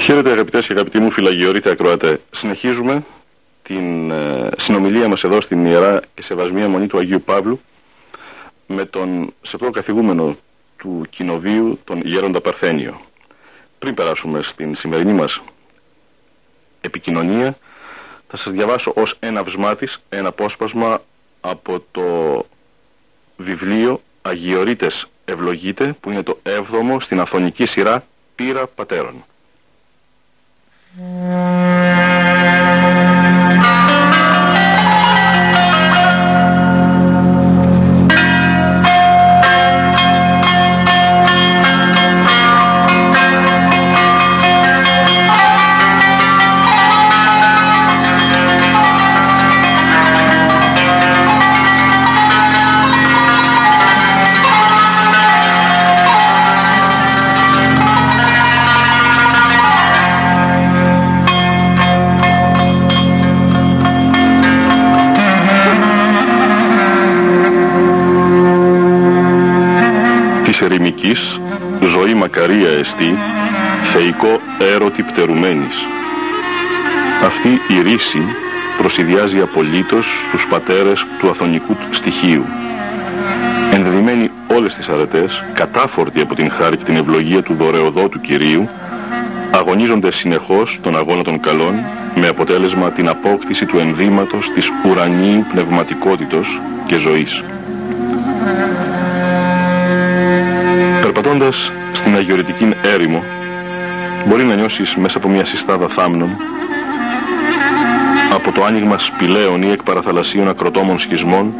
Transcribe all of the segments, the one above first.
Χαίρετε αγαπητές και αγαπητοί μου φυλαγιορείτε ακροατέ. Συνεχίζουμε την ε, συνομιλία μας εδώ στην Ιερά και Σεβασμία Μονή του Αγίου Παύλου με τον σεπτό καθηγούμενο του κοινοβίου, τον Γέροντα Παρθένιο. Πριν περάσουμε στην σημερινή μας επικοινωνία, θα σας διαβάσω ως ένα βσμάτις ένα απόσπασμα από το βιβλίο Αγιορείτες Ευλογείτε, που είναι το 7ο στην Αθωνική σειρά Πύρα Πατέρων. Της ερημικής ζωή μακαρία εστί θεϊκό έρωτη πτερουμένης αυτή η ρίση προσυδειάζει απολύτως τους πατέρες του αθωνικού στοιχείου ενδεδειμένοι όλες τις αρετές κατάφορτοι από την χάρη και την ευλογία του δωρεοδότου Κυρίου αγωνίζονται συνεχώς τον αγώνα των καλών με αποτέλεσμα την απόκτηση του ενδύματος της ουρανίου πνευματικότητος και ζωής. Περπατώντας στην αγιορετική έρημο, μπορεί να νιώσεις μέσα από μια συστάδα θάμνων, από το άνοιγμα σπηλαίων ή εκπαραθαλασσίων ακροτόμων σχισμών,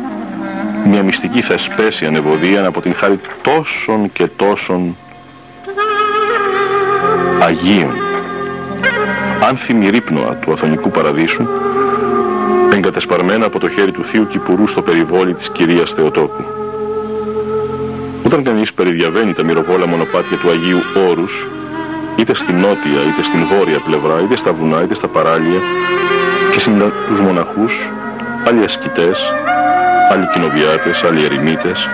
μια μυστική θεσπέση ανεβοδία από την χάρη τόσων και τόσων Αγίων. Άνθιμη ρύπνοα του Αθωνικού Παραδείσου, εγκατεσπαρμένα από το χέρι του Θείου Κυπουρού στο περιβόλι της Κυρίας Θεοτόκου. Όταν κανείς περιδιαβαίνει τα μυροβόλα μονοπάτια του Αγίου Όρους, είτε στην νότια είτε στην βόρεια πλευρά, είτε στα βουνά είτε στα παράλια, και συναντά τους μοναχούς, άλλοι ασκητές, άλλοι κοινοβιάτες, άλλοι ερημίτες,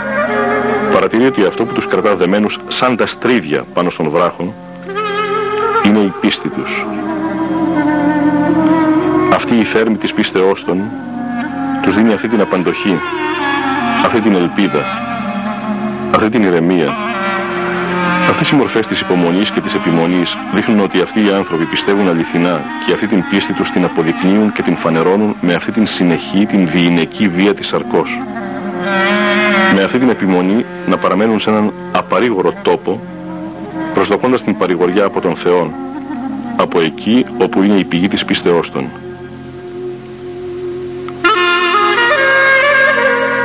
παρατηρεί ότι αυτό που τους κρατά δεμένους σαν τα στρίδια πάνω στον βράχο, είναι η πίστη τους. Αυτή η θέρμη της πίστεώς των τους δίνει αυτή την απαντοχή, αυτή την ελπίδα, αυτή την ηρεμία. Αυτές οι μορφές της υπομονής και της επιμονής δείχνουν ότι αυτοί οι άνθρωποι πιστεύουν αληθινά και αυτή την πίστη τους την αποδεικνύουν και την φανερώνουν με αυτή την συνεχή, την διηνεκή βία της σαρκός. Με αυτή την επιμονή να παραμένουν σε έναν απαρήγορο τόπο προσδοκώντας την παρηγοριά από τον Θεό, από εκεί όπου είναι η πηγή της πίστεώς των.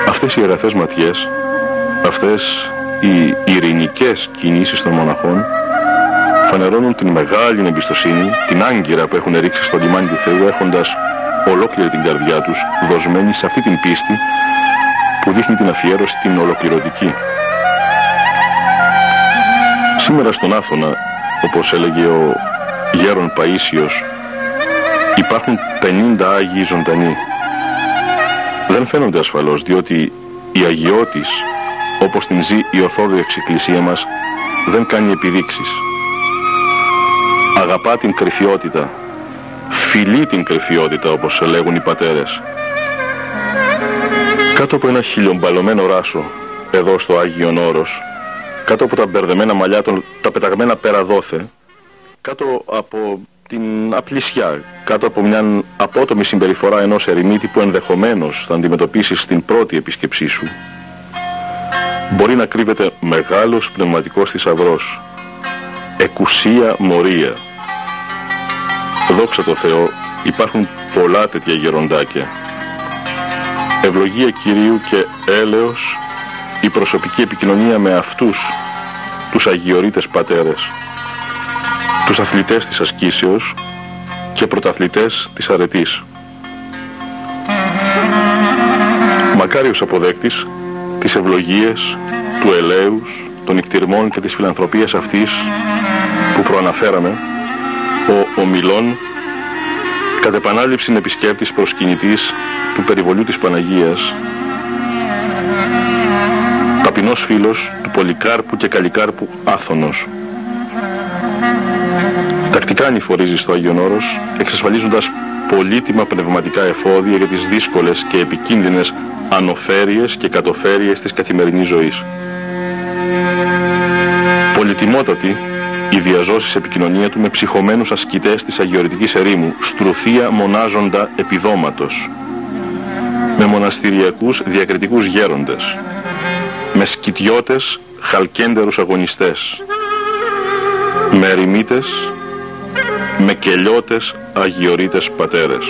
Αυτές οι εραθές ματιές, αυτές οι ειρηνικές κινήσεις των μοναχών, φανερώνουν την μεγάλη εμπιστοσύνη, την άγκυρα που έχουν ρίξει στο λιμάνι του Θεού, έχοντας ολόκληρη την καρδιά τους δοσμένη σε αυτή την πίστη που δείχνει την αφιέρωση την ολοκληρωτική. Σήμερα στον Άθωνα, όπως έλεγε ο Γέρον Παΐσιος, υπάρχουν 50 Άγιοι ζωντανοί. Δεν φαίνονται ασφαλώς, διότι η αγιώτης, όπως την ζει η Ορθόδοξη Εκκλησία μας, δεν κάνει επιδείξεις. Αγαπά την κρυφιότητα, φιλεί την κρυφιότητα, όπως λέγουν οι πατέρες. Κάτω από ένα χιλιομπαλωμένο ράσο, εδώ στο Άγιον Όρος, κάτω από τα μπερδεμένα μαλλιά των, τα πεταγμένα πέρα δόθε, κάτω από την απλησιά, κάτω από μια απότομη συμπεριφορά ενός ερημίτη που ενδεχομένως θα αντιμετωπίσεις στην πρώτη επίσκεψή σου, μπορεί να κρύβεται μεγάλος πνευματικός θησαυρός, εκουσία μορία. Δόξα τω Θεώ, υπάρχουν πολλά τέτοια γεροντάκια. Ευλογία Κυρίου και έλεος η προσωπική επικοινωνία με αυτούς τους αγιορείτες πατέρες, τους αθλητές της ασκήσεως και πρωταθλητές της αρετής. Μακάριος αποδέκτης τις ευλογίες του ελέους, των νικτυρμών και της φιλανθρωπίας αυτής που προαναφέραμε, ο ομιλών κατ' επανάληψη επισκέπτης προσκυνητής του περιβολιού της Παναγίας, ταπεινός φίλος του Πολυκάρπου και Καλικάρπου Άθωνος. Τακτικά ανηφορίζει στο Άγιον Όρος, εξασφαλίζοντας πολύτιμα πνευματικά εφόδια για τις δύσκολες και επικίνδυνες ανοφέρειες και κατοφέρειες της καθημερινής ζωής. Πολυτιμότατη η διαζώσεις επικοινωνία του με ψυχωμένους ασκητές της αγιορητικής ερήμου, στρουθία μονάζοντα επιδόματος, με μοναστηριακούς διακριτικούς γέροντες, με σκητιώτες χαλκέντερους αγωνιστές, με ερημίτες, με κελιώτες αγιορείτες πατέρες.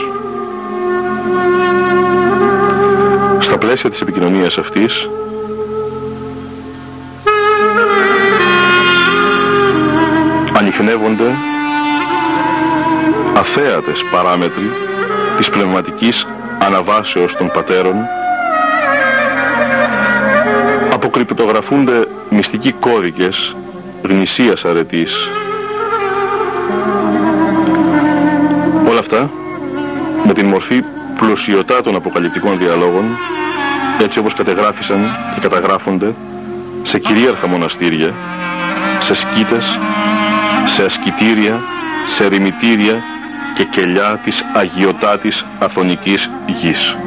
Στα πλαίσια της επικοινωνίας αυτής, ανοιχνεύονται αθέατες παράμετροι της πνευματικής αναβάσεως των πατέρων αποκρυπτογραφούνται μυστικοί κώδικες γνησίας αρετής με την μορφή πλουσιωτά αποκαλυπτικών διαλόγων έτσι όπως κατεγράφησαν και καταγράφονται σε κυρίαρχα μοναστήρια σε σκήτες σε ασκητήρια, σε ρημητήρια και κελιά της αγιωτάτης αθωνικής γης.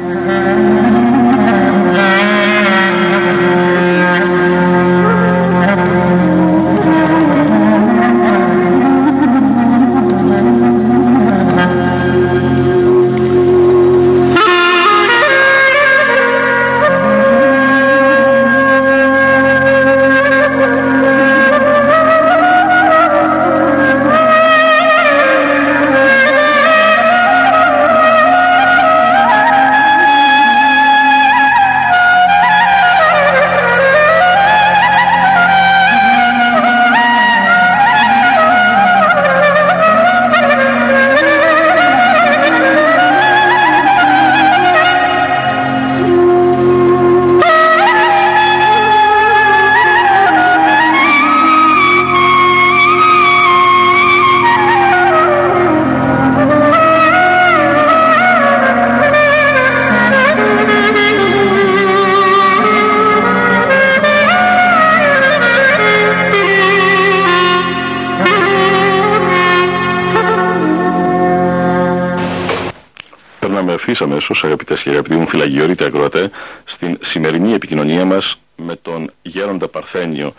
Ευθύς αμέσως, αγαπητές και αγαπητοί μου φυλαγιορείτε ακροατές, στην σημερινή επικοινωνία μας με τον Γέροντα Παρθένιο,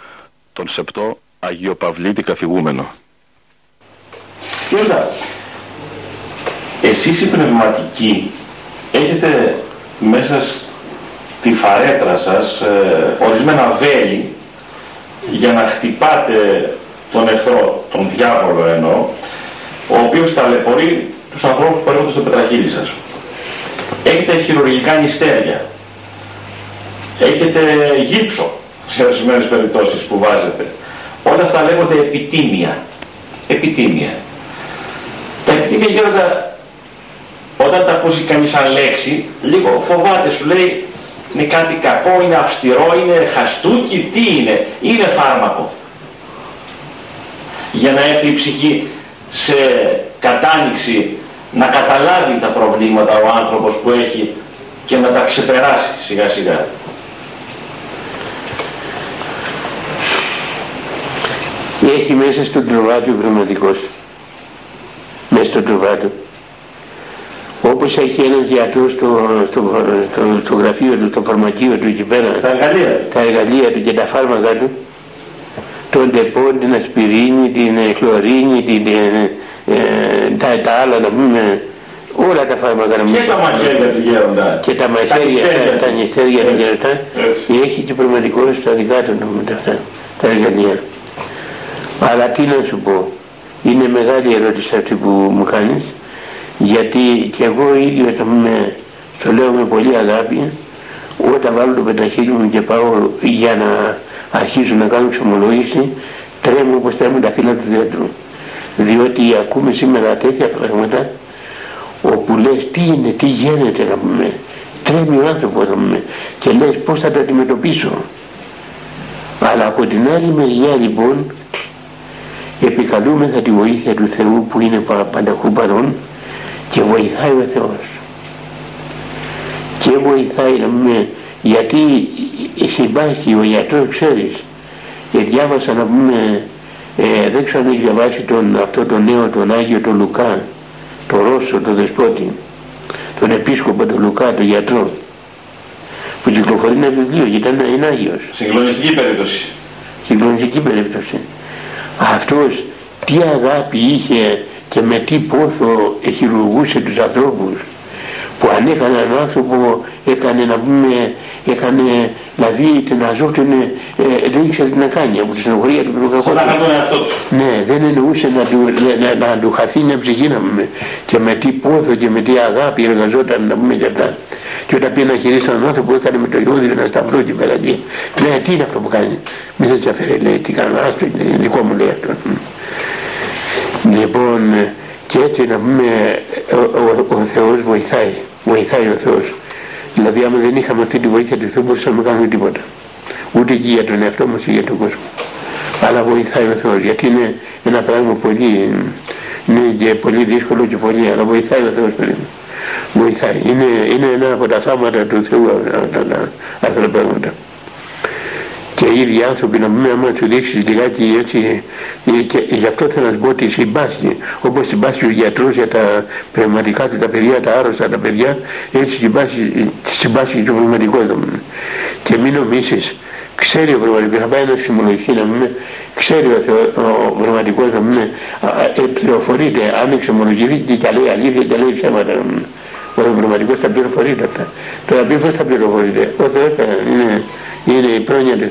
τον Σεπτό Αγιοπαυλίτη καθηγούμενο. Γέροντα, εσείς οι πνευματικοί έχετε μέσα στη φαρέτρα σας ε, ορισμένα βέλη για να χτυπάτε τον εχθρό, τον διάβολο εννοώ, ο οποίος ταλαιπωρεί τους ανθρώπους που έρχονται στο πετραχύλι σας έχετε χειρουργικά νηστέρια, έχετε γύψο σε ορισμένες περιπτώσεις που βάζετε. Όλα αυτά λέγονται επιτήμια. Επιτήμια. Τα επιτήμια γίνονται όταν τα ακούσει κανείς σαν λέξη, λίγο φοβάται, σου λέει είναι κάτι κακό, είναι αυστηρό, είναι χαστούκι, τι είναι, είναι φάρμακο. Για να έρθει η ψυχή σε κατάνοιξη να καταλάβει τα προβλήματα ο άνθρωπος που έχει και να τα ξεπεράσει σιγά σιγά. Έχει μέσα στον τροβάτιο πραγματικός. Μέσα στον τροβάτιο. Όπως έχει ένας γιατρός στο, στο, στο, στο, γραφείο του, στο φαρμακείο του εκεί πέρα. Τα εργαλεία. Τα εργαλεία του και τα φάρμακα του. Τον τεπών, την ασπιρίνη, την χλωρίνη, την, ε, ε, τα, τα άλλα να πούμε όλα τα φάρμακα και τα μαχαίρια του γέροντα. Και τα μαχαίρια, τα, νηστέρια του γέροντα έχει και πραγματικότητα στα δικά του με αυτά τα εργαλεία. Αλλά τι να σου πω είναι μεγάλη ερώτηση αυτή που μου κάνεις γιατί και εγώ ίδιος θα πούμε στο το λέω με πολύ αγάπη όταν βάλω το πενταχύλι μου και πάω για να αρχίσω να κάνω ξεμολογήση τρέμω όπως τρέμουν τα φύλλα του δέντρου διότι ακούμε σήμερα τέτοια πράγματα όπου λες τι είναι, τι γίνεται να πούμε. Τρέμει ο άνθρωπος να πούμε. Και λες πως θα το αντιμετωπίσω. Αλλά από την άλλη μεριά λοιπόν επικαλούμεθα τη βοήθεια του Θεού που είναι πανταχού παρόν και βοηθάει ο Θεός. Και βοηθάει να πούμε γιατί συμπάσχει ο γιατρός ξέρεις. Και διάβασα να πούμε ε, δεν ξέρω αν έχει διαβάσει τον, αυτό τον νέο τον Άγιο τον Λουκά τον Ρώσο τον Δεσπότη τον Επίσκοπο τον Λουκά τον γιατρό που κυκλοφορεί ένα βιβλίο γιατί ήταν, είναι Άγιος. Συγκλονιστική περίπτωση. Συγκλονιστική περίπτωση. Αυτός τι αγάπη είχε και με τι πόθο χειρουργούσε τους ανθρώπους που αν έκανε έναν άνθρωπο έκανε να πούμε έκανε δηλαδή την αζώτη ε, δεν ήξερε τι να κάνει από τη στενοχωρία του του. Ναι, δεν εννοούσε να του, να, να του χαθεί μια ψυχή να πούμε και με τι πόθο και με τι αγάπη εργαζόταν να πούμε και αυτά. Και όταν πήγε να χειρίσει έναν άνθρωπο έκανε με το λιώδη ένα σταυρό και πέρα εκεί. Ναι, τι είναι αυτό που κάνει; Μη θα τσαφέρει λέει, τι κάνω, άστο, δικό μου λέει αυτό. Λοιπόν, και έτσι να πούμε ο, ο, ο Θεός βοηθάει, βοηθάει ο Θεός. Δηλαδή άμα δεν είχαμε αυτή τη βοήθεια του Θεού μπορούσαμε να κάνουμε τίποτα. Ούτε και για τον εαυτό μας ή για τον κόσμο. Αλλά βοηθάει ο Θεός γιατί είναι ένα πράγμα πολύ, είναι και πολύ δύσκολο και πολύ, αλλά βοηθάει ο Θεός παιδί Βοηθάει. Είναι, είναι ένα από τα θάματα του Θεού αυτά τα πράγματα και οι ίδιοι άνθρωποι να πούμε άμα του δείξεις λιγάκι έτσι. Ε, και γι' αυτό θέλω να σου πω ότι συμπάσχει. Όπως συμπάσχει ο γιατρός για τα πνευματικά του τα παιδιά, τα άρρωστα τα παιδιά έτσι συμπάσχει, συμπάσχει και ο πνευματικός και μην νομίσεις. Ξέρει ο πνευματικός να πάει να συμμολογηθεί να μην ξέρει ο, Θεό, ο πνευματικός να μην ε, πληροφορείται. Αν εξομολογηθεί και λέει αλήθεια και λέει ψέματα ο πνευματικός θα πληροφορείται αυτά. Τώρα πει πως θα πληροφορείται. Ο Θεός είναι είναι η πρόνοια της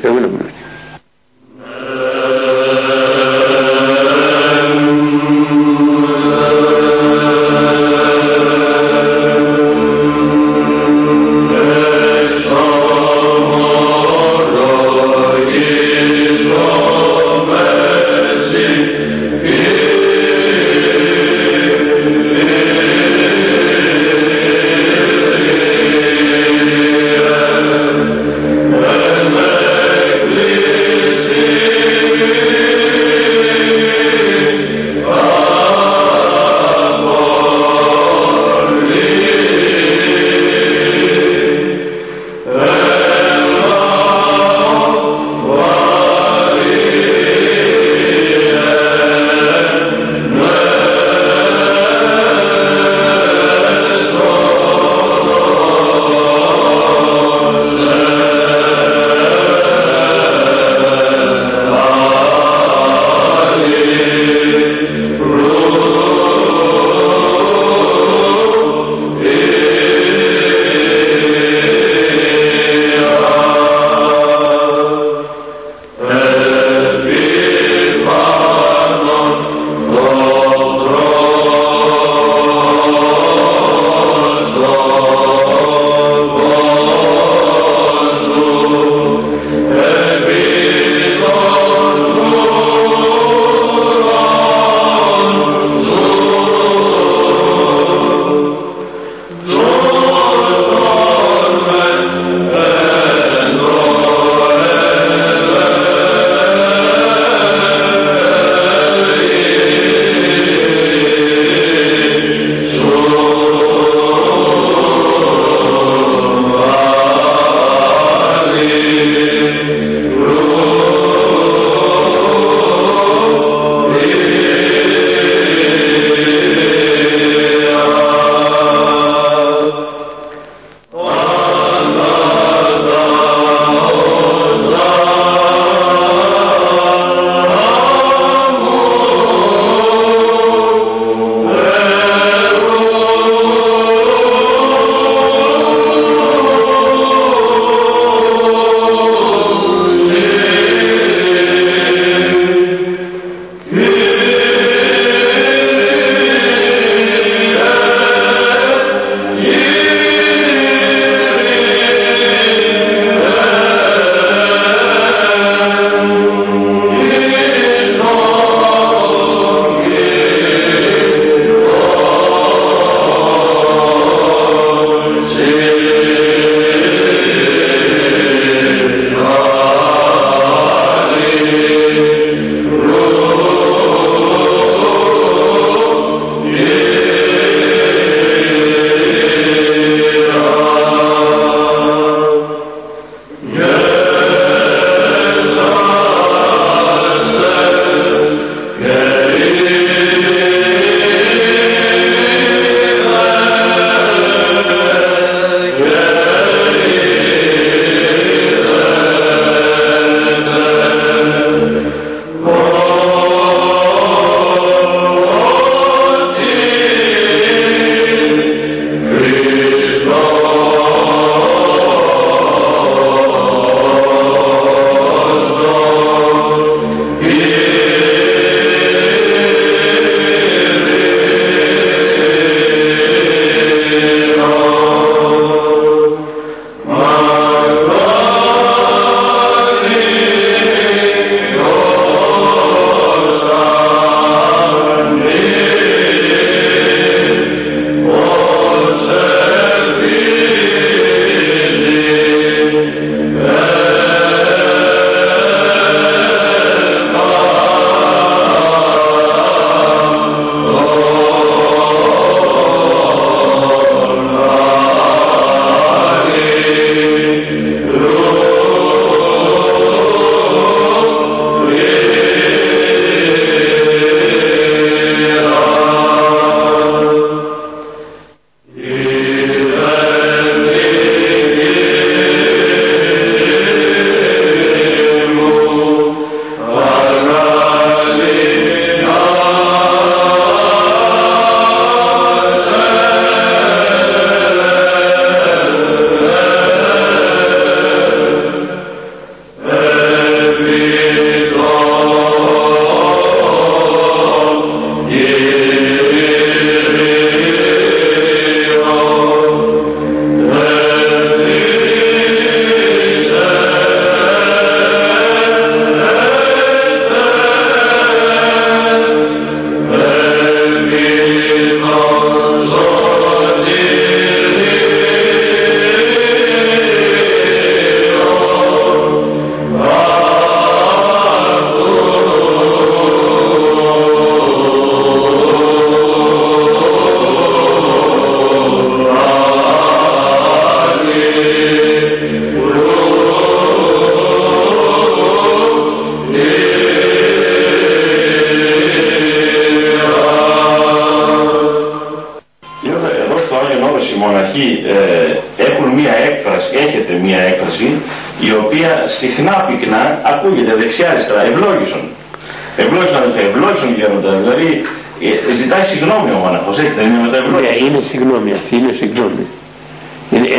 συγγνώμη ο μοναχός, έτσι δεν είναι με το ευλόγησον. Ναι, είναι συγγνώμη αυτή, είναι συγγνώμη.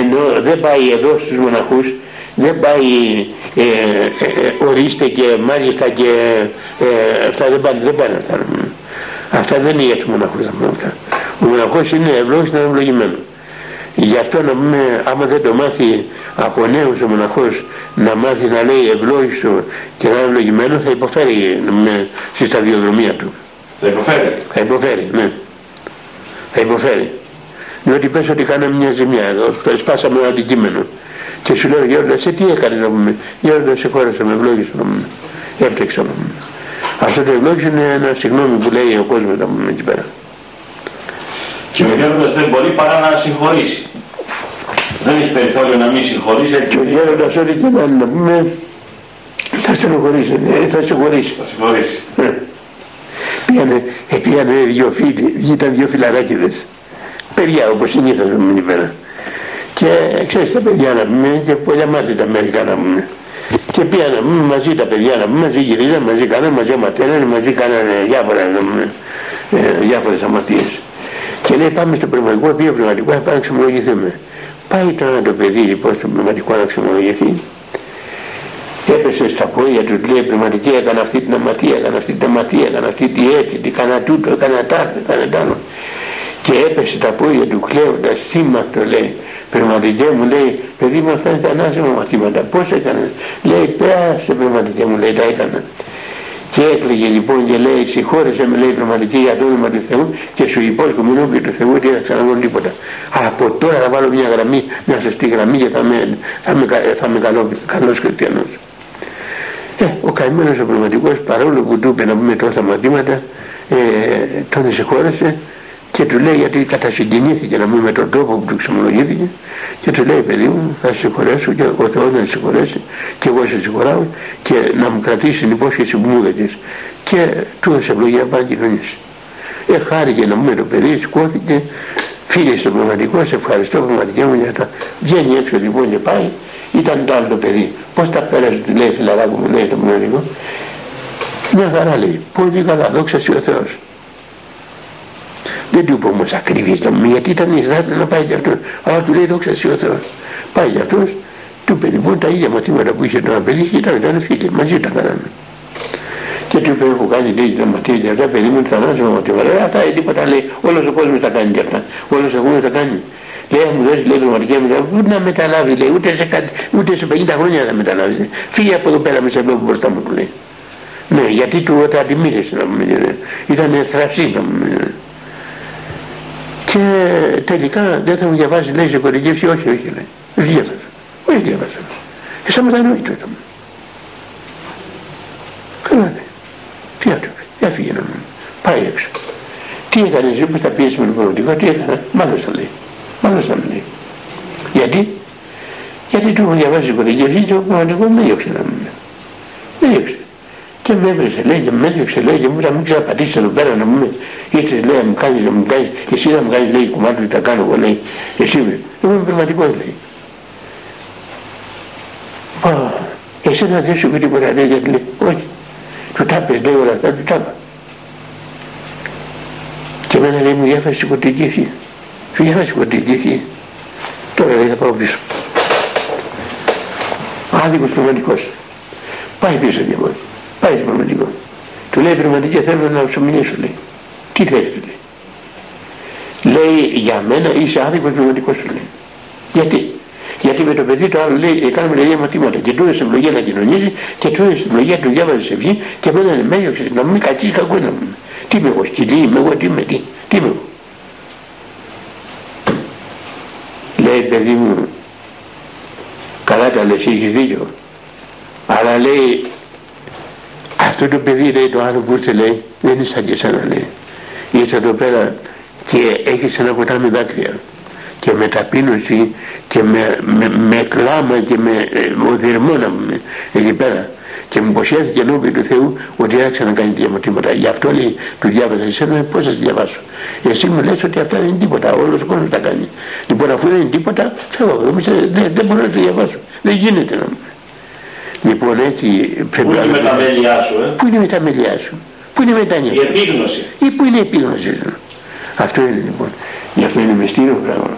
Ενώ δεν πάει εδώ στους μοναχούς, δεν πάει ε, ε, ορίστε και μάλιστα και αυτά δεν πάνε, δεν πάνε αυτά. Αυτά δεν είναι για τους μοναχούς αυτά. Ο μοναχός είναι ευλόγης, είναι ευλογημένος. Γι' αυτό να πούμε, άμα δεν το μάθει από νέος ο μοναχός να μάθει να λέει ευλόγιστο και να είναι ευλογημένος θα υποφέρει με, στη σταδιοδρομία του. Θα υποφέρει. Θα υποφέρει, ναι. Θα υποφέρει. Διότι πες ότι κάναμε μια ζημιά εδώ, σπάσαμε ένα αντικείμενο. Και σου λέω Γιώργο, σε τι έκανες να πούμε; Γιώργο, σε χώρασα με ευλόγησε να πούμε. Έπτεξα να πούμε. Αυτό το ευλόγησε είναι ένα συγγνώμη που λέει ο κόσμος να πούμε εκεί πέρα. Και ο γέροντας δεν μπορεί παρά να συγχωρήσει. Δεν έχει περιθώριο να μην συγχωρήσει έτσι. Και ο γέροντας ό,τι και να πούμε θα στενοχωρήσει, ναι, θα συγχωρήσει. Θα συγχωρήσει. Ναι. Πήγανε, ε, πήγανε δυο φίλοι, ήταν δυο φιλαράκιδες. Παιδιά όπως συνήθως να μην πέρα. Και ξέρεις τα παιδιά να πούμε και πολλά μάτια τα μερικά να πούμε. Και πήγανε μαζί τα παιδιά να πούμε, μαζί γυρίζαν, μαζί κάνανε, μαζί αματέρανε, μαζί κάνανε διάφορα, ε, διάφορες αμαρτίες. Και λέει πάμε στο πνευματικό, πήγε πνευματικός, θα πάμε να ξεμολογηθούμε. Πάει τώρα το παιδί λοιπόν στο πνευματικό να ξεμολογηθεί. Έπεσε στα πόδια τους, λέει πνευματική έκανα αυτή την αματία, έκανα αυτή την αματία, έκανα αυτή τη έτσι, τι έκανα τούτο, έκανα τάρτο, έκανα τάρτο. Και έπεσε τα πόδια του κλαίοντας, θύματο λέει, πνευματικέ μου λέει, παιδί μου αυτά είναι τα ανάσημα μαθήματα, πώς έκανες, λέει πέρασε πνευματικέ μου λέει, τα έκανα. Και έκλαιγε λοιπόν και λέει συγχώρεσε με λέει πραγματική για το όνομα του Θεού και σου υπόσχομαι ενώπιον του Θεού ότι δεν θα ξαναδώ τίποτα. Από τώρα θα βάλω μια γραμμή, μια σωστή γραμμή και θα είμαι, θα είμαι, θα είμαι καλό, καλός χριστιανός. Ε, ο καημένος ο πνευματικός παρόλο που του είπε να πούμε τόσα μαθήματα ε, τον συγχώρεσε και του λέει γιατί κατασυγκινήθηκε να πούμε με τον τρόπο που του ξεμολογήθηκε και του λέει παιδί μου θα σε συγχωρέσω και ο Θεός να σε συγχωρέσει και εγώ σε συγχωράω και να μου κρατήσει την υπόσχεση που μου έδωσες και του έδωσε ευλογία να πάει κοινωνήσει. Ε, χάρηκε να πούμε το παιδί, σηκώθηκε, φίλε στο πνευματικό, σε ευχαριστώ πραγματικά μου για τα. Βγαίνει έξω λοιπόν και πάει, ήταν το άλλο το παιδί. Πώς τα πέρασε, του λέει φιλαράκου μου, λέει το πνευματικό. Μια χαρά λέει, πολύ καλά, δόξα ο Θεός. Δεν του είπε όμως ακριβής το μου γιατί ήταν Ισραήλ να πάει και αυτός. Αλλά του λέει δόξα ο Θεός. Πάει και αυτός, του είπε λοιπόν τα ίδια μαθήματα που είχε το παιδί και ήταν, ήταν φίλοι, μαζί τα κάνανε. Και του είπε έχω κάνει λέει τα μαθήματα και αυτά, παιδί μου θα ανάσω μαθήματα. Λέει αυτά είναι τίποτα λέει, όλος ο κόσμος τα κάνει και αυτά. Όλος ο κόσμος τα κάνει. Λέει, μου δώσει λέει πραγματικά μετά, ούτε να μεταλάβεις, λέει, ούτε σε, ούτε σε 50 χρόνια να μεταλάβεις. Φύγει από εδώ πέρα με σε βλέπω μπροστά μου, του λέει. Ναι, γιατί του όταν αντιμήθησε να μου ήταν θραυσί να μου και τελικά δεν θα μου διαβάζει λέει σε κορυδεύσει όχι όχι λέει. Όχι διάβασα όχι διάβασα και σαν μετά εννοείται ήταν. Καλά λέει. Τι άτομο έφυγε να μου πάει έξω. Τι έκανε εσύ που θα πιέσεις με το πολιτικό τι έκανα μάλιστα λέει μάλιστα λέει γιατί; Γιατί του έχω διαβάσει κορυδεύσει και ο πραγματικό με διώξε να μου με. Διώξε. Και με έβρισε λέει και με έδιωξε λέει και μου να μην ξαναπατήσεις εδώ πέρα να μου ήρθες λέει να μου κάνεις να μου κάνεις εσύ να μου κάνεις λέει κομμάτι τα κάνω εγώ λέει εσύ είμαι εγώ είμαι πραγματικός λέει. Πω, εσύ να δεν σου πει τίποτα λέει γιατί λέει όχι. Του τάπες λέει όλα αυτά του τάπα και εμένα λέει μου διάφασε σηκωτική ευχή σου διάφασε σηκωτική ευχή τώρα λέει θα πάω πίσω άδικος πνευματικός πάει πίσω λοιπόν πάει στο πνευματικό του λέει πνευματική θέλω να σου μιλήσω λέει τι θες του λέει. Λέει για μένα είσαι άδικος πνευματικός σου λέει. Γιατί; Γιατί με το παιδί το άλλο λέει κάνουμε λέει μαθήματα και του έδωσε ευλογία να κοινωνήσει και του έδωσε ευλογία του διάβαζε σε βγει και εμένα με έδιωξε να μην κακείς κακό να μου. Τι είμαι εγώ σκυλί είμαι εγώ τι είμαι τι. Τι είμαι εγώ. Λέει παιδί μου καλά τα λες έχεις δίκιο. Αλλά λέει αυτό το παιδί λέει το άλλο που ήρθε λέει δεν είναι σαν και εσένα λέει. Ήρθε εδώ πέρα και έχεις ένα ποτάμι δάκρυα. Και με ταπείνωση και με, με, με κλάμα και με ε, οδυρμό εκεί πέρα και μου υποσχέθηκε ενώπιον του Θεού ότι δεν θα ξανακάνει τίποτα. Γι' αυτό λέει, του διάβαζα εσένα πώς θα σε διαβάσω. Εσύ μου λες ότι αυτά δεν είναι τίποτα, όλος ο κόσμος τα κάνει. Λοιπόν αφού δεν είναι τίποτα, φεύγω, δεν, δεν μπορώ να σε διαβάσω. Δεν γίνεται να μου. Λοιπόν έτσι πρέπει να... Πού είναι με τα μέλιά σου, ε; Πού είναι με τα μέλιά σου; Πού είναι με τα νύχτα. Η επίγνωση. Ή πού είναι η επίγνωση σου. Αυτό είναι λοιπόν. Γι' αυτό είναι μυστήριο πράγμα.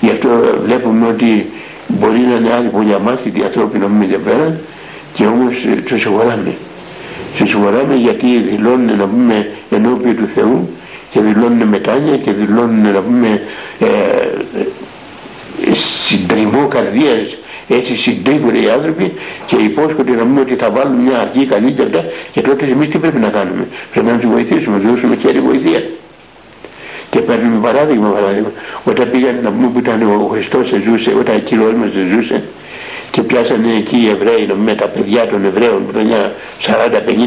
Γι' αυτό βλέπουμε ότι μπορεί να είναι άλλοι πολύ αμάθητοι άνθρωποι να μην πέρα και όμως ε, τους συγχωράμε. Τους συγχωράμε γιατί δηλώνουν να πούμε ενώπιον του Θεού και δηλώνουν μετάνοια και δηλώνουν να πούμε ε, ε, συντριβό καρδίας έτσι συντρίβουν οι άνθρωποι και υπόσχονται να πούμε ότι θα βάλουν μια αρχή καλή και αυτά και τότε εμείς τι πρέπει να κάνουμε; Πρέπει να τους βοηθήσουμε, να τους δώσουμε χέρι βοηθεία. Και παίρνουμε παράδειγμα, παράδειγμα. Όταν πήγαν να πούμε που ήταν ο Χριστός ζούσε, όταν ο μας ζούσε και πιάσανε εκεί οι Εβραίοι με τα παιδιά των Εβραίων που ήταν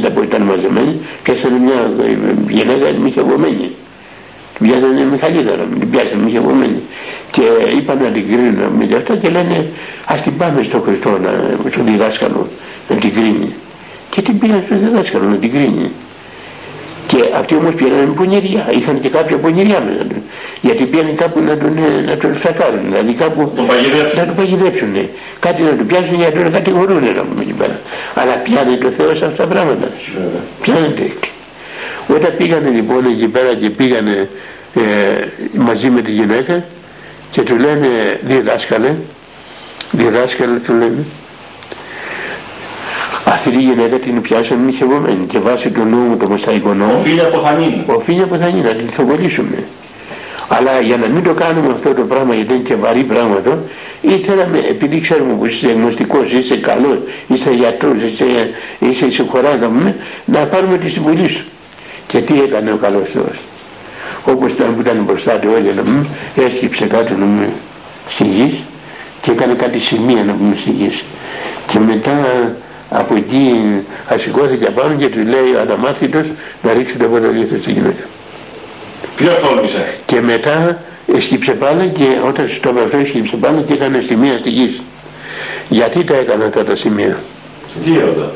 40-50 που ήταν μαζεμένοι, πιάσανε μια γυναίκα μοιχευωμένη. Την πιάσανε Μιχαλίδα, την πιάσανε μοιχευωμένη. Και είπαν να την κρίνουν με αυτά και λένε ας την πάμε στο Χριστό, να, στο διδάσκαλο να την κρίνει. Και την πήγαν στο διδάσκαλο να την κρίνει. Και αυτοί όμως πήγαν με πονηριά, είχαν και κάποια πονηριά μέσα τους. Γιατί πήγαν κάπου να τον, να τον φρακάρουν, δηλαδή κάπου να τον παγιδέψουν. Κάτι να του πιάσουν για να τον κατηγορούν να πούμε εκεί πέρα. Αλλά πιάνε το Θεό σε αυτά τα πράγματα. Πιάνεται. Όταν πήγανε λοιπόν εκεί πέρα και πήγανε ε, μαζί με τη γυναίκα και του λένε διδάσκαλε, διδάσκαλε του λένε, αυτή η γυναίκα την πιάσαμε μοιχευωμένη και βάσει του νόμου το μοσταϊκό νόμο οφείλει από θανήν οφείλει από θανήν να την θοβολήσουμε. Αλλά για να μην το κάνουμε αυτό το πράγμα γιατί είναι και βαρύ πράγμα ήθελαμε επειδή ξέρουμε πως είσαι γνωστικός, είσαι καλός, είσαι γιατρός, είσαι, είσαι συγχωράτο να πάρουμε τη συμβουλή σου. Και τι έκανε ο καλός Θεός. Όπως ήταν που ήταν μπροστά του όλοι να πούμε έσκυψε κάτω να πούμε στη γη και έκανε κάτι σημεία να πούμε στη γη. Και μετά από εκεί ασηκώθηκε πάνω και του λέει ο αναμάθητος να ρίξει το ποτολί του στη γυναίκα. Ποιος τόλμησε. Και μετά έσκυψε πάλι και όταν στο αυτό έσκυψε πάλι και έκανε σημεία στη γη. Γιατί τα έκανε αυτά τα σημεία; Τι έρωτα.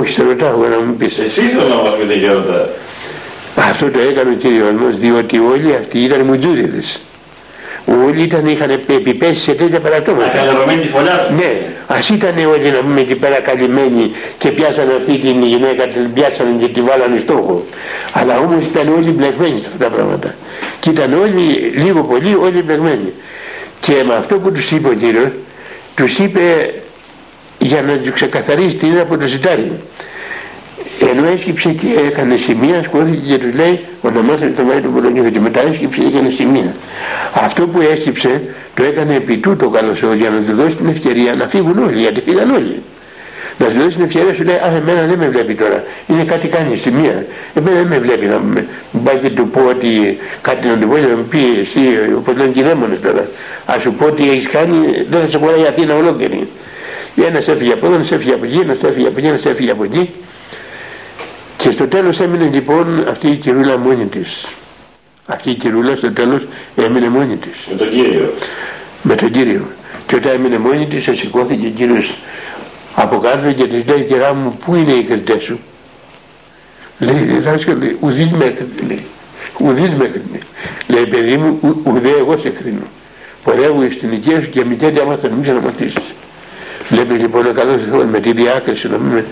Όχι σε ρωτάω να μου πεις. Εσείς θέλω να μας πείτε γέροντα. Αυτό το έκανε ο κύριος μας διότι όλοι αυτοί ήταν μουτζούριδες. Όλοι ήταν, είχαν επιπέσει σε τέτοια παρατώματα. Καλερωμένη τη φωλιά Ναι, ας ήταν όλοι να πούμε εκεί πέρα καλυμμένοι και πιάσανε αυτή την γυναίκα, την πιάσανε και τη βάλανε στόχο. Αλλά όμως ήταν όλοι μπλεγμένοι σε αυτά τα πράγματα. Και ήταν όλοι, λίγο πολύ, όλοι μπλεγμένοι. Και με αυτό που τους είπε ο κύριος, τους είπε για να τους ξεκαθαρίσει τι είναι από το ζητάρι ενώ έσκυψε και έκανε σημεία σκόθηκε και τους λέει ονομάστε το βάρη του Πολωνίου και μετά έσκυψε και έκανε σημεία αυτό που έσκυψε το έκανε επί τούτο καλός για να του δώσει την ευκαιρία να φύγουν όλοι γιατί φύγαν όλοι να σου δώσει την ευκαιρία σου λέει Α, εμένα δεν με βλέπει τώρα. Είναι κάτι κάνει σημεία. Εμένα δεν με βλέπει να με πάει και του πω ότι κάτι να του πω να μου πει εσύ, όπως λένε και δαίμονες τώρα. Α σου πω ότι έχεις κάνει, δεν θα σε χωράει η Αθήνα ολόκληρη. Ένας έφυγε από εδώ, ένας έφυγε από εκεί, ένας έφυγε από εκεί, ένας έφυγε από εκεί. Και στο τέλος έμεινε λοιπόν αυτή η κυρούλα μόνη της. Αυτή η κυρούλα στο τέλος έμεινε μόνη της. Με τον Κύριο. Με τον Κύριο. Και όταν έμεινε μόνη της σηκώθηκε ο Κύριος από κάτω και της λέει κυρά μου πού είναι οι κριτές σου; Λέει διδάσκαλε ουδής με έκρινε λέει. Ουδής με έκρινε. Λέει παιδί μου ου, ουδέ εγώ σε κρίνω. Πορεύω στην οικία σου και μητέρια άμαθα να μην ξαναμαθήσεις. Βλέπεις λοιπόν ο καλός Θεός με τη διάκριση να μην,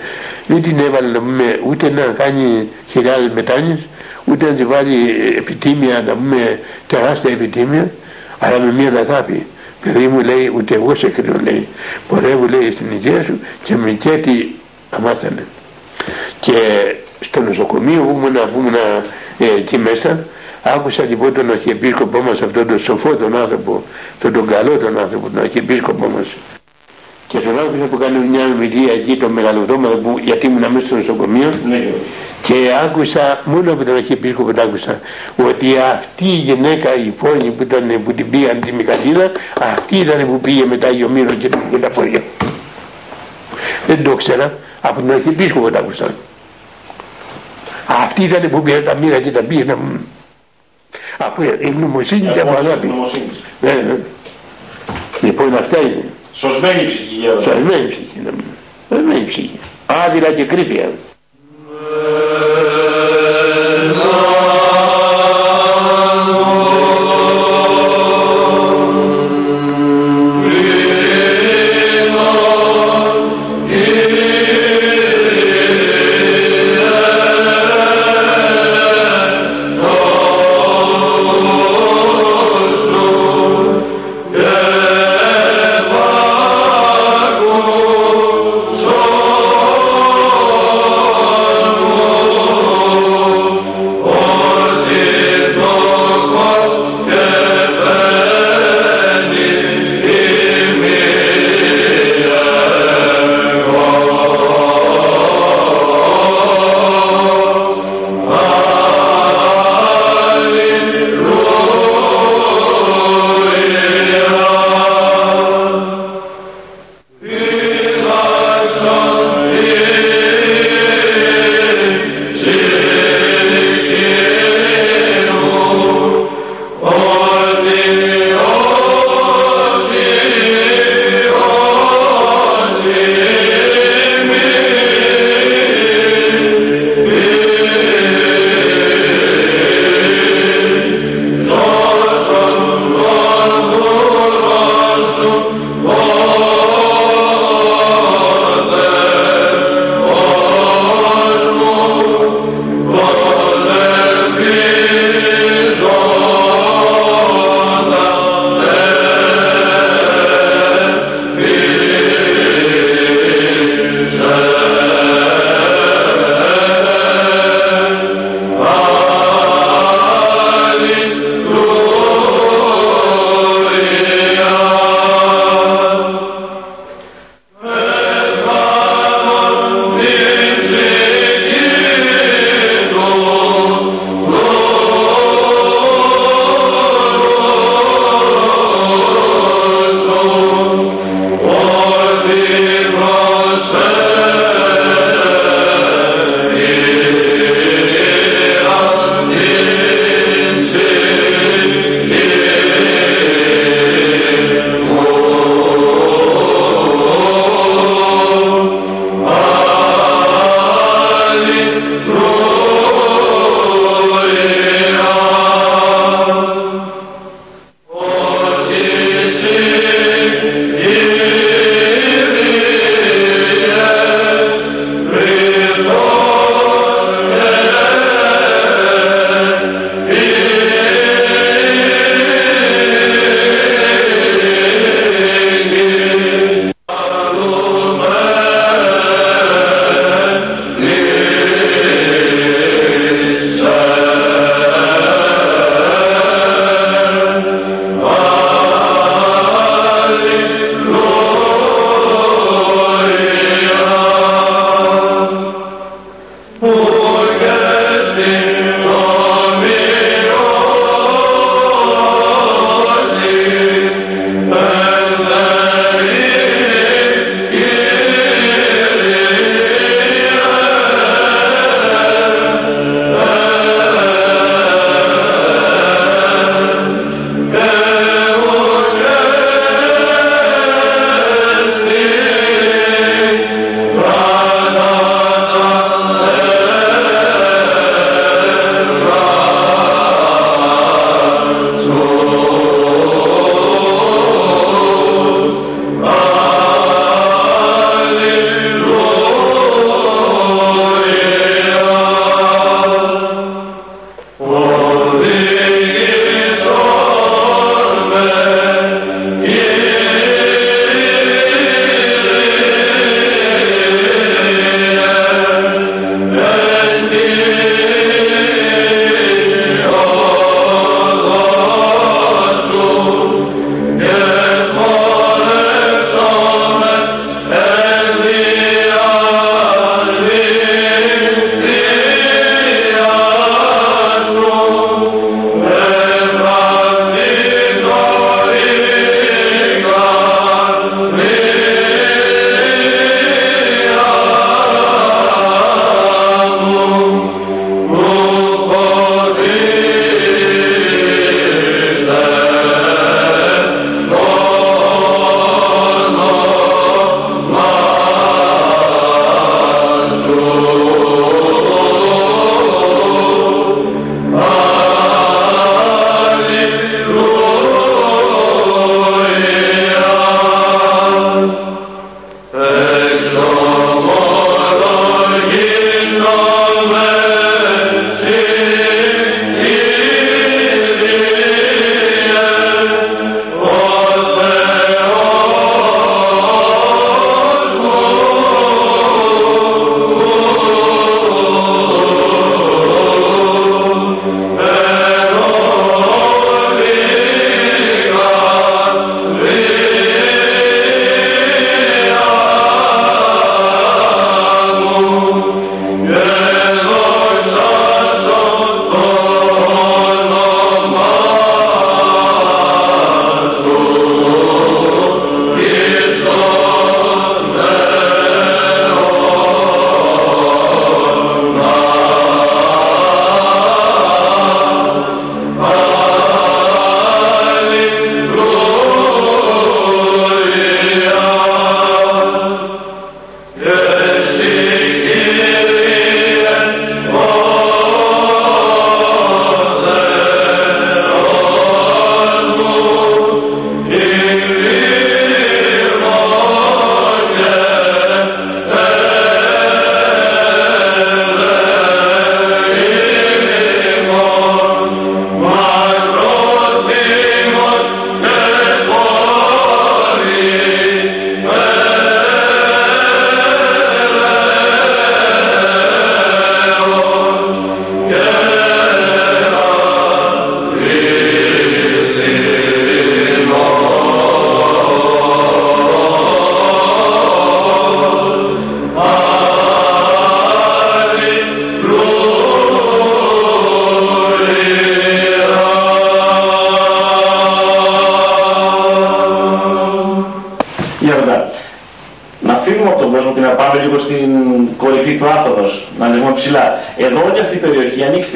δεν την έβαλε να πούμε, ούτε να κάνει χιλιάδες μετάνοιες, ούτε να τη βάλει επιτήμια, να πούμε τεράστια επιτήμια, αλλά με μια αγάπη. Παιδί μου λέει, ούτε εγώ σε κρίνω λέει, πορεύω λέει στην υγεία σου και με κέτη αμάθανε. Και στο νοσοκομείο που ήμουν, που ήμουν ε, εκεί μέσα, άκουσα λοιπόν τον αρχιεπίσκοπό μας, αυτόν τον σοφό τον άνθρωπο, τον, τον καλό τον άνθρωπο, τον αρχιεπίσκοπό μας, και τον άκουσα που κάνει μια ομιλία εκεί το μεγαλοδόματο που, γιατί ήμουν μέσα στο νοσοκομείο. Ναι. και άκουσα μόνο από τον αρχιεπίσκοπο το άκουσα ότι αυτή η γυναίκα η πόνη που, ήταν, που την πήγαν τη Μικαντίδα αυτή ήταν που πήγε μετά η Ομήρο και, και τα πόδια. Δεν το ξέρα από τον αρχιεπίσκοπο το άκουσα. Αυτή ήταν που πήγε τα μοίρα και τα πήγε από η νομοσύνης και από αγάπη ναι, ναι. λοιπόν αυτά είναι Σωσμένη ψυχή γέροντα. Σωσμένη ψυχή. Ναι. Αδεμένη ψυχή. Άδειλα και κρύφια.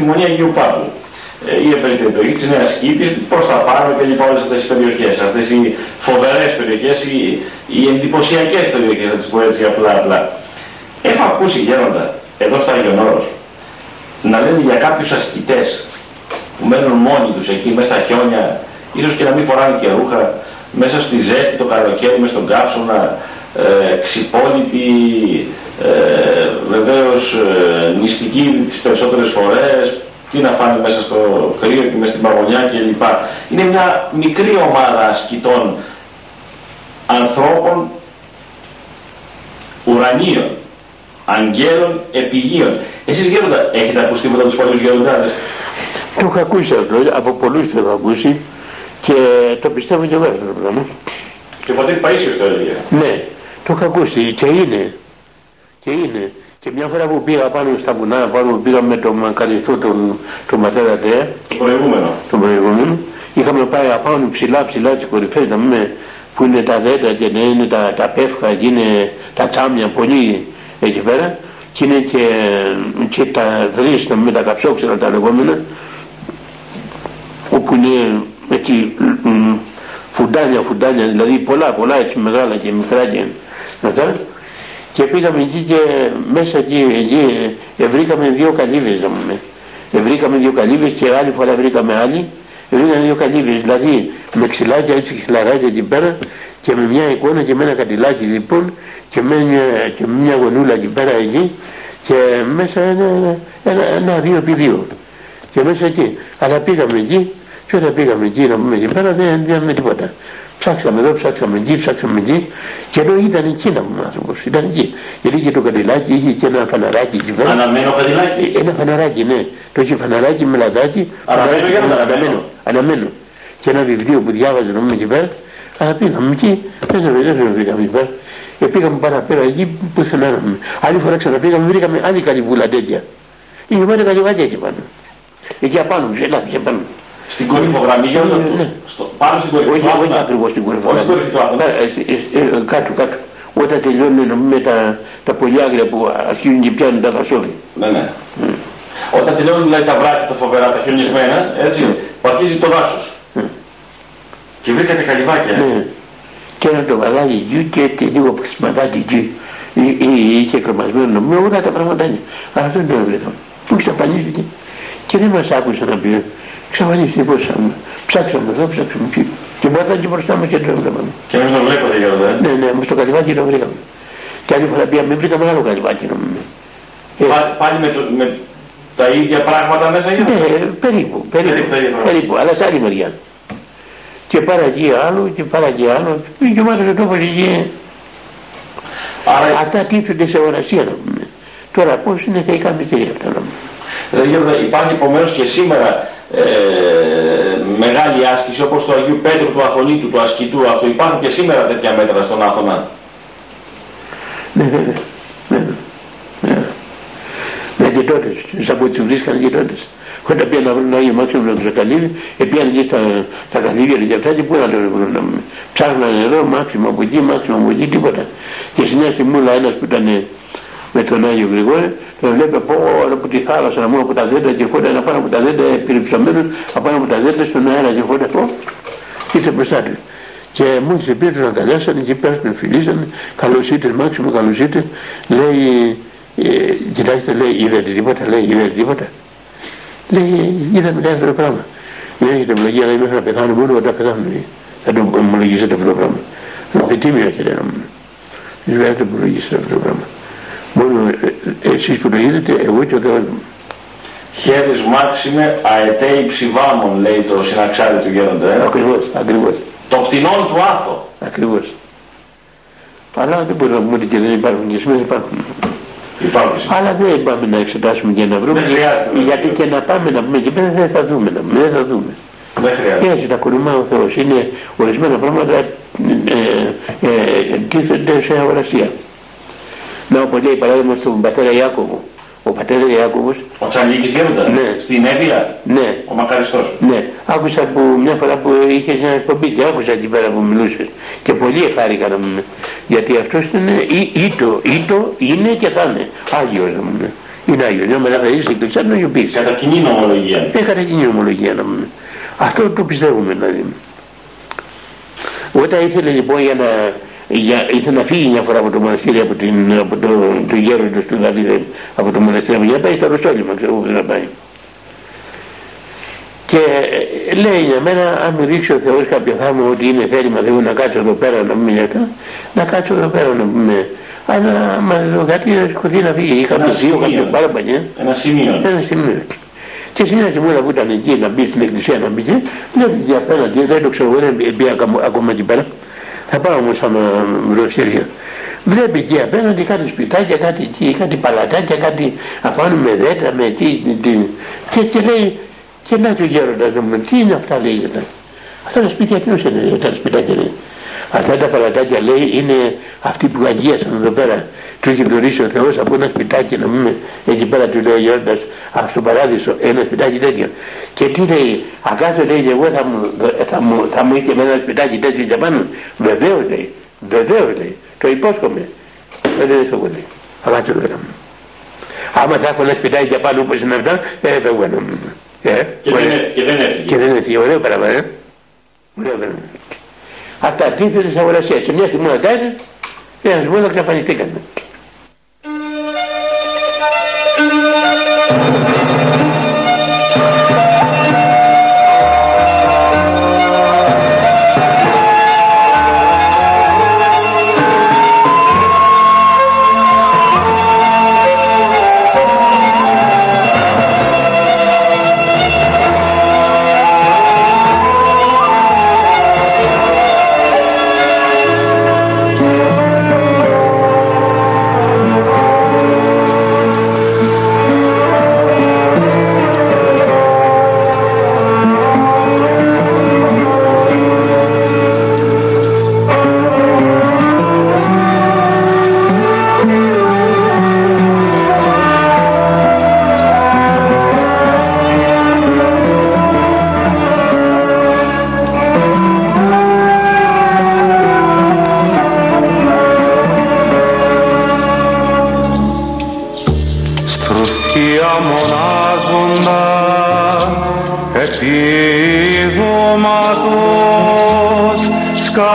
Περιοχή ανήκει στη Μονή Αγίου Παύλου. Ε, η ευρύτερη περιοχή της Νέας Κήτης, προς τα πάνω και λοιπά όλες αυτές οι περιοχές. Αυτές οι φοβερές περιοχές, οι, οι εντυπωσιακές περιοχές, να τις πω έτσι απλά απλά. Έχω ακούσει γέροντα, εδώ στο Άγιον Όρος, να λένε για κάποιους ασκητές που μένουν μόνοι τους εκεί μέσα στα χιόνια, ίσως και να μην φοράνε και ρούχα, μέσα στη ζέστη το καλοκαίρι, μες στον καύσωνα, ε, ξυπόλυτη, ε, βεβαίως ε, νηστική τις περισσότερες φορές, τι να φάνε μέσα στο κρύο και μέσα στην παγωνιά κλπ. Είναι μια μικρή ομάδα ασκητών ανθρώπων ουρανίων, αγγέλων, επιγείων. Εσείς γέροντα, έχετε ακούσει τίποτα από τους παλιούς γεροντάδες. Το έχω ακούσει αυτό, από πολλούς το έχω ακούσει και το πιστεύω και εγώ αυτό το πράγμα. Και ο πατήρ Παΐσιος το έλεγε. Ναι, το έχω ακούσει και είναι. Και είναι. Και μια φορά που πήγα πάνω στα βουνά, πάνω που πήγα με τον καλιστό τον, τον ματέρα Τέα, Το προηγούμενο. τον προηγούμενο, είχαμε πάει απάνω ψηλά ψηλά τις κορυφές να πούμε, που είναι τα δέντρα και να είναι τα, τα πεύκα και είναι τα τσάμια πολύ εκεί πέρα και είναι και, και τα δρύς να πούμε τα καψόξερα τα λεγόμενα όπου είναι έτσι μ, μ, φουντάνια φουντάνια δηλαδή πολλά πολλά έτσι μεγάλα και μικρά και μετά και πήγαμε εκεί και μέσα εκεί, εκεί ε, βρήκαμε δύο καλύβες να πούμε. Ε, βρήκαμε δύο καλύβες και άλλη φορά βρήκαμε άλλη. Βρήκαμε δύο καλύβες δηλαδή με ξυλάκια έτσι ξυλαράκια εκεί πέρα και με μια εικόνα και με ένα κατηλάκι λοιπόν και με μια, και με μια γονούλα εκεί πέρα εκεί και μέσα ένα, ένα, ένα δύο επί δύο. Και μέσα εκεί. Αλλά πήγαμε εκεί. Και όταν πήγαμε εκεί να πούμε εκεί πέρα δεν είδαμε τίποτα ψάξαμε εδώ, ψάξαμε εκεί, ψάξαμε εκεί και εδώ ήταν εκεί να πούμε άνθρωπος, ήταν εκεί γιατί είχε το κατηλάκι, είχε και ένα φαναράκι εκεί πέρα Αναμένο καδιλάκι. ένα φαναράκι, ναι. Το είχε φαναράκι με λαδάκι. Αναμένο φαναράκι, για να αναμένο. αναμένο. Αναμένο. Και ένα βιβλίο που διάβαζε νομίζω εκεί πέρα. Αλλά πήγαμε εκεί, δεν σε δεν σε βρήκαμε εκεί πέρα. Και πήγαμε παραπέρα εκεί που ήθελαμε. Άλλη φορά ξαναπήγαμε, βρήκαμε άλλη καλυβούλα τέτοια. Είχε πάρει καλυβάκια εκεί πάνω. Εκεί απάνω, ψηλά, εκεί πάνω. Στην κορυφογραμμή, για Ναι, το, ναι. στο, πάνω στην κορυφή Όχι, του όχι Άθωνα. ακριβώς στην κορυφή. Όχι στην κορυφή του Άθωνα. Ε, ε, ε, ε, Κάτω, κάτω. Όταν τελειώνουν με τα, τα πολυάγρια που αρχίζουν και πιάνουν τα δασόδια. Ναι, ναι. Όταν τελειώνουν δηλαδή τα βράχια τα φοβερά, τα χιονισμένα, έτσι, που αρχίζει το δάσος. Και βρήκατε καλυβάκια. ε. Ναι. Και ένα το βαλάκι εκεί και, και λίγο ξυματάκι εκεί. Ή- ή- Είχε κρεμασμένο με όλα τα πραγματάκια. Αλλά αυτό δεν το βρήκαμε. Που εξαφανίστηκε. Και δεν μας άκουσε να πει. Εξαφανίστηκε πώς σαν. Ψάξαμε εδώ, ψάξαμε εκεί. Και μετά και μπροστά μας και δεν το βρήκαμε. Και να μην το βλέπατε γέροντα. ε; Ναι, ναι, όμως το καλυβάκι το βρήκαμε. Και άλλη φορά πήγαμε, βρήκαμε άλλο καλυβάκι νομίζω. Ε, Πάλι, πάλι με, το, με τα ίδια πράγματα μέσα γέροντα. ναι, περίπου, περίπου, Περίπου, περίπου. περίπου, αλλά σε άλλη μεριά. Και πάρα εκεί άλλο και πάρα εκεί άλλο. Και ο Μάτος ο τόπος εκεί Άρα, Αυτά τίθενται σε ορασία να πούμε. Τώρα πώς είναι θεϊκά μυστήρια αυτά να πούμε. δηλαδή, γέροντα, υπάρχει επομένως και σήμερα ε, μεγάλη άσκηση όπως του Αγίου Πέτρου, του Αθωνίτου, του Ασκητού αυτού. Υπάρχουν και σήμερα τέτοια μέτρα στον Άθωνα. Ναι, βέβαια. βέβαια, βέβαια. Ναι, και τότε, σαν που τις βρίσκανε και τότε. Όταν πήγαν να βρουν Άγιο Μάξιμο να τους καλύβει, πήγαν εκεί στα, στα καλύβια και αυτά και πού να το βρουν να πούμε. Ψάχνανε εδώ, Μάξιμο από εκεί, Μάξιμο από εκεί, τίποτα. Και στην μια στιγμούλα ένας που ήταν με τον Άγιο Γρηγόρη, τον βλέπει από όλα από τη θάλασσα, να μου από τα δέντρα και χώρα, να πάνω από τα δέντρα, περιψωμένος, απάνω από τα δέντρα στον αέρα και χώρα, αυτό, και ήρθε μπροστά του. Και μόλις πήρε τον αγκαλιάσανε και πέρασαν, φιλήσανε, καλώς ήρθες Μάξιμο, καλώς ήρθες, λέει, ε, κοιτάξτε, λέει, είδατε τίποτα, λέει, είδατε τίποτα. Λέει, είδαμε λέει αυτό το πράγμα. Δεν έχετε ευλογία, λέει, μέχρι να πεθάνω, μόνο όταν πεθάνω, λέει. Θα το ομολογήσετε αυτό το πράγμα. Λέω, τι με έχετε, να μου. Δεν θα το ομολογήσετε αυτό το πράγμα. Μόνο ε, ε, εσείς που το είδατε, εγώ και ο Θεός μου. Χέρις Μάξιμε αετέι ψηβάμων, λέει το συναξάρι του γέροντα. Ε. Ακριβώς, ακριβώς, Το πτηνόν του Άθο. ακριβώς. Αλλά δεν μπορούμε να πούμε ότι και δεν υπάρχουν και σήμερα υπάρχουν. Υπάρχουν σήμερα. Αλλά δεν πάμε να εξετάσουμε και να βρούμε. Δεν χρειάζεται. γιατί και να πάμε να πούμε και πέρα δεν θα δούμε, να πούμε, δεν θα δούμε. Δεν Και χρειάζεται. έτσι τα κονομά ο Θεός. Είναι ορισμένα πράγματα ε, ε, ε, τίθενται σε αγορασία. Να όπως λέει παράδειγμα στον πατέρα Ιάκωβο, ο πατέρας Ιάκωβος. Ο Τσαλίκης γέροντα. Ναι. Στην Εύβοια. Ναι. Ο Μακαριστός. Ναι, άκουσα που μια φορά που είχες μια εκπομπή και άκουσα εκεί πέρα που μιλούσες και πολύ χάρηκα να μου γιατί αυτός είναι ή, ήτο, ήτο είναι και θα είναι Άγιος να μου είναι Άγιος, μια μέρα θα είσαι εκκλησιά να αγιοποιήσει. Κατά κοινή νομολογία. Ε, κατά κοινή ομολογία να μου Αυτό το πιστεύουμε δηλαδή. Όταν ήθελε λοιπόν για να, για, ήθελε να φύγει μια φορά από το μοναστήρι από, την, από το, το γέροντος του δηλαδή από το μοναστήρι για να πάει στο Ρωσόλυμα ξέρω που να πάει. Και ε, λέει για μένα αν μου δείξει ο Θεός κάποιο θαύμα ότι είναι θέλημα Θεού να κάτσω εδώ πέρα να μην αυτά να κάτσω εδώ πέρα να πούμε αλλά μα κάτι να σηκωθεί να φύγει κάποιο δύο κάποιο πάρα παλιά Ένα σημείο. ένα σημείο. Και σε μια σημεία που ήταν εκεί να μπει στην εκκλησία να μπει και βλέπει και απέναντι δεν το ξέρω δεν πήγα ακόμα- ακόμα εκεί πέρα θα πάω όμως άμα βρω ευκαιρία βλέπει εκεί απέναντι κάτι σπιτάκια κάτι εκεί κάτι παλατάκια κάτι απάνω με δέντρα με εκεί τι- και, και λέει και να και ο γέροντας να μου τι είναι αυτά λέει αυτά αυτά τα σπίτια ποιος είναι λέει, τα σπιτάκια λέει Αυτά τα παλατάκια λέει είναι αυτοί που αγίασαν εδώ πέρα. Του είχε δωρήσει ο Θεός από ένα σπιτάκι να πούμε εκεί πέρα του λέει ο Γιώργας από στον παράδεισο ένα σπιτάκι τέτοιο. Και τι λέει, ακάτω λέει και εγώ θα μου, θα μου, θα μου είχε με ένα σπιτάκι τέτοιο για πάνω. Βεβαίως λέει, βεβαίως λέει, το υπόσχομαι. Ε, Δεν είναι στο κοντή. Ακάτω εδώ να μου. Άμα θα έχω ένα σπιτάκι για πάνω όπως είναι αυτά, ε, φεύγω να μου. Ε, Και ωραία. δεν, και δεν έφυγε. Και δεν έφυγε, ωραίο πράγμα, ε. Ωραίο πράγμα. Αυτά αντίθετες αγορασίες. Σε μια στιγμή να κάνεις, ένας μόνος εξαφανιστήκανε.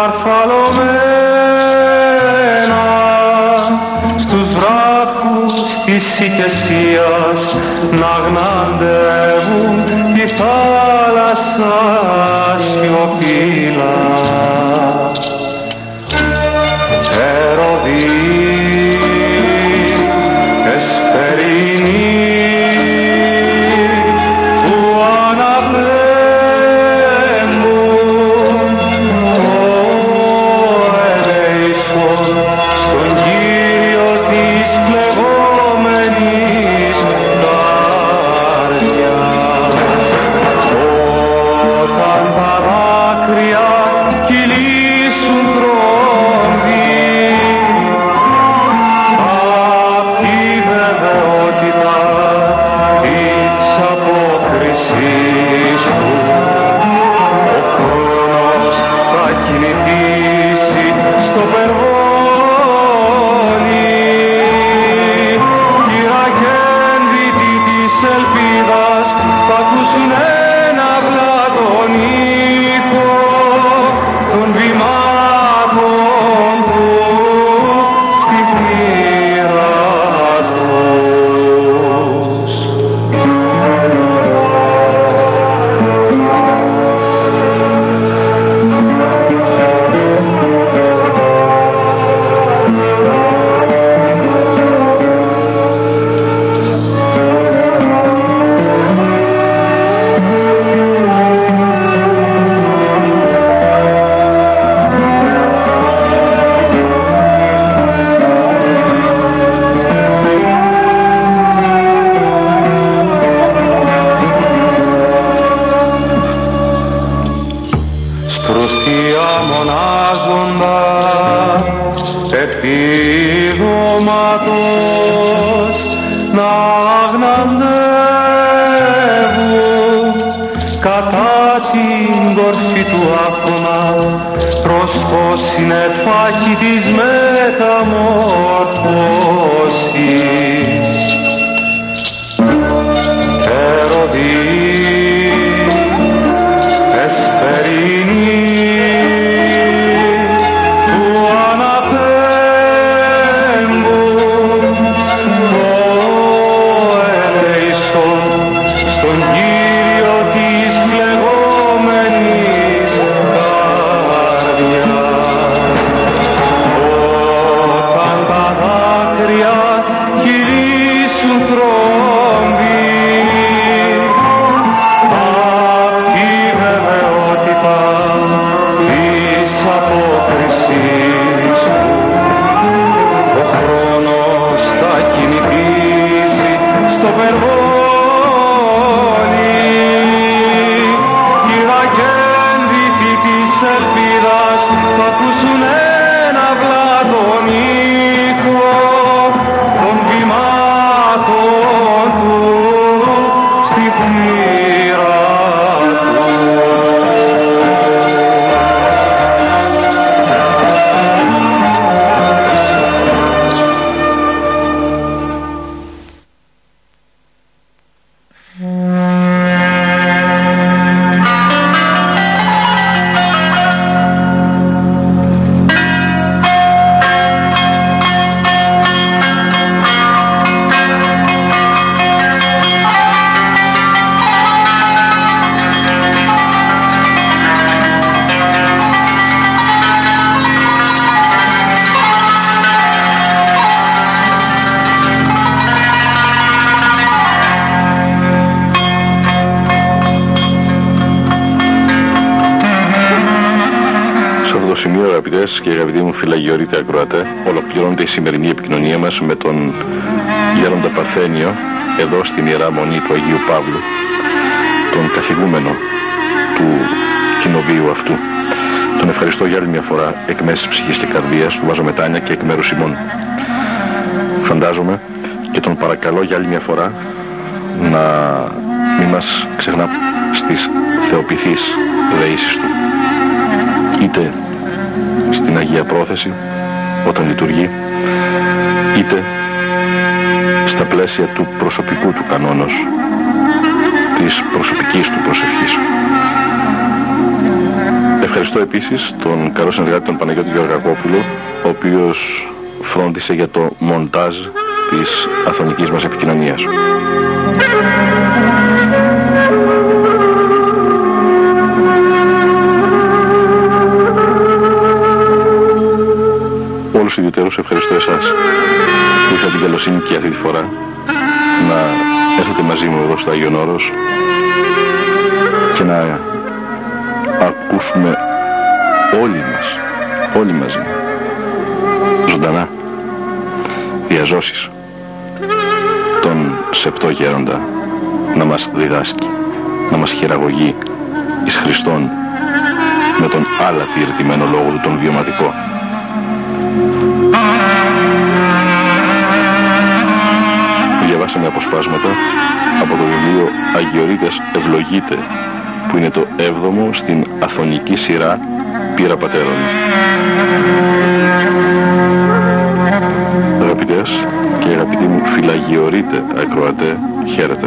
Σκαρφαλωμένα στους βράχους της ηκεσίας να γναντεύουν μου φυλαγιορείτε ακροατέ, ολοκληρώνεται η σημερινή επικοινωνία μας με τον Γέροντα Παρθένιο εδώ στην Ιερά Μονή του Αγίου Παύλου, τον καθηγούμενο του κοινοβίου αυτού. Τον ευχαριστώ για άλλη μια φορά εκ μέσης ψυχής και καρδίας, του βάζω μετάνια και εκ μέρους ημών. Φαντάζομαι και τον παρακαλώ για άλλη μια φορά να μην μας ξεχνά στις θεοποιηθείς δεήσεις του. Είτε στην Αγία Πρόθεση όταν λειτουργεί είτε στα πλαίσια του προσωπικού του κανόνος της προσωπικής του προσευχής. Ευχαριστώ επίσης τον καλό συνεργάτη τον Παναγιώτη Γεωργακόπουλο ο οποίος φρόντισε για το μοντάζ της αθωνικής μας επικοινωνίας. Όλους ιδιαίτερους ευχαριστώ εσάς που είχατε την καλοσύνη και αυτή τη φορά να έρθετε μαζί μου εδώ στο Άγιον Όρος και να ακούσουμε όλοι μας, όλοι μαζί, ζωντανά, διαζώσεις τον σεπτό γέροντα να μας διδάσκει, να μας χειραγωγεί εις Χριστόν με τον άλλα τηρητημένο λόγο του τον βιωματικό. Διαβάσαμε αποσπάσματα από το βιβλίο «Αγιορείτες ευλογείτε» που είναι το έβδομο στην αθωνική σειρά «Πύρα Πατέρων». Αγαπητές και αγαπητοί μου φυλαγιορείτε ακροατέ, χαίρετε.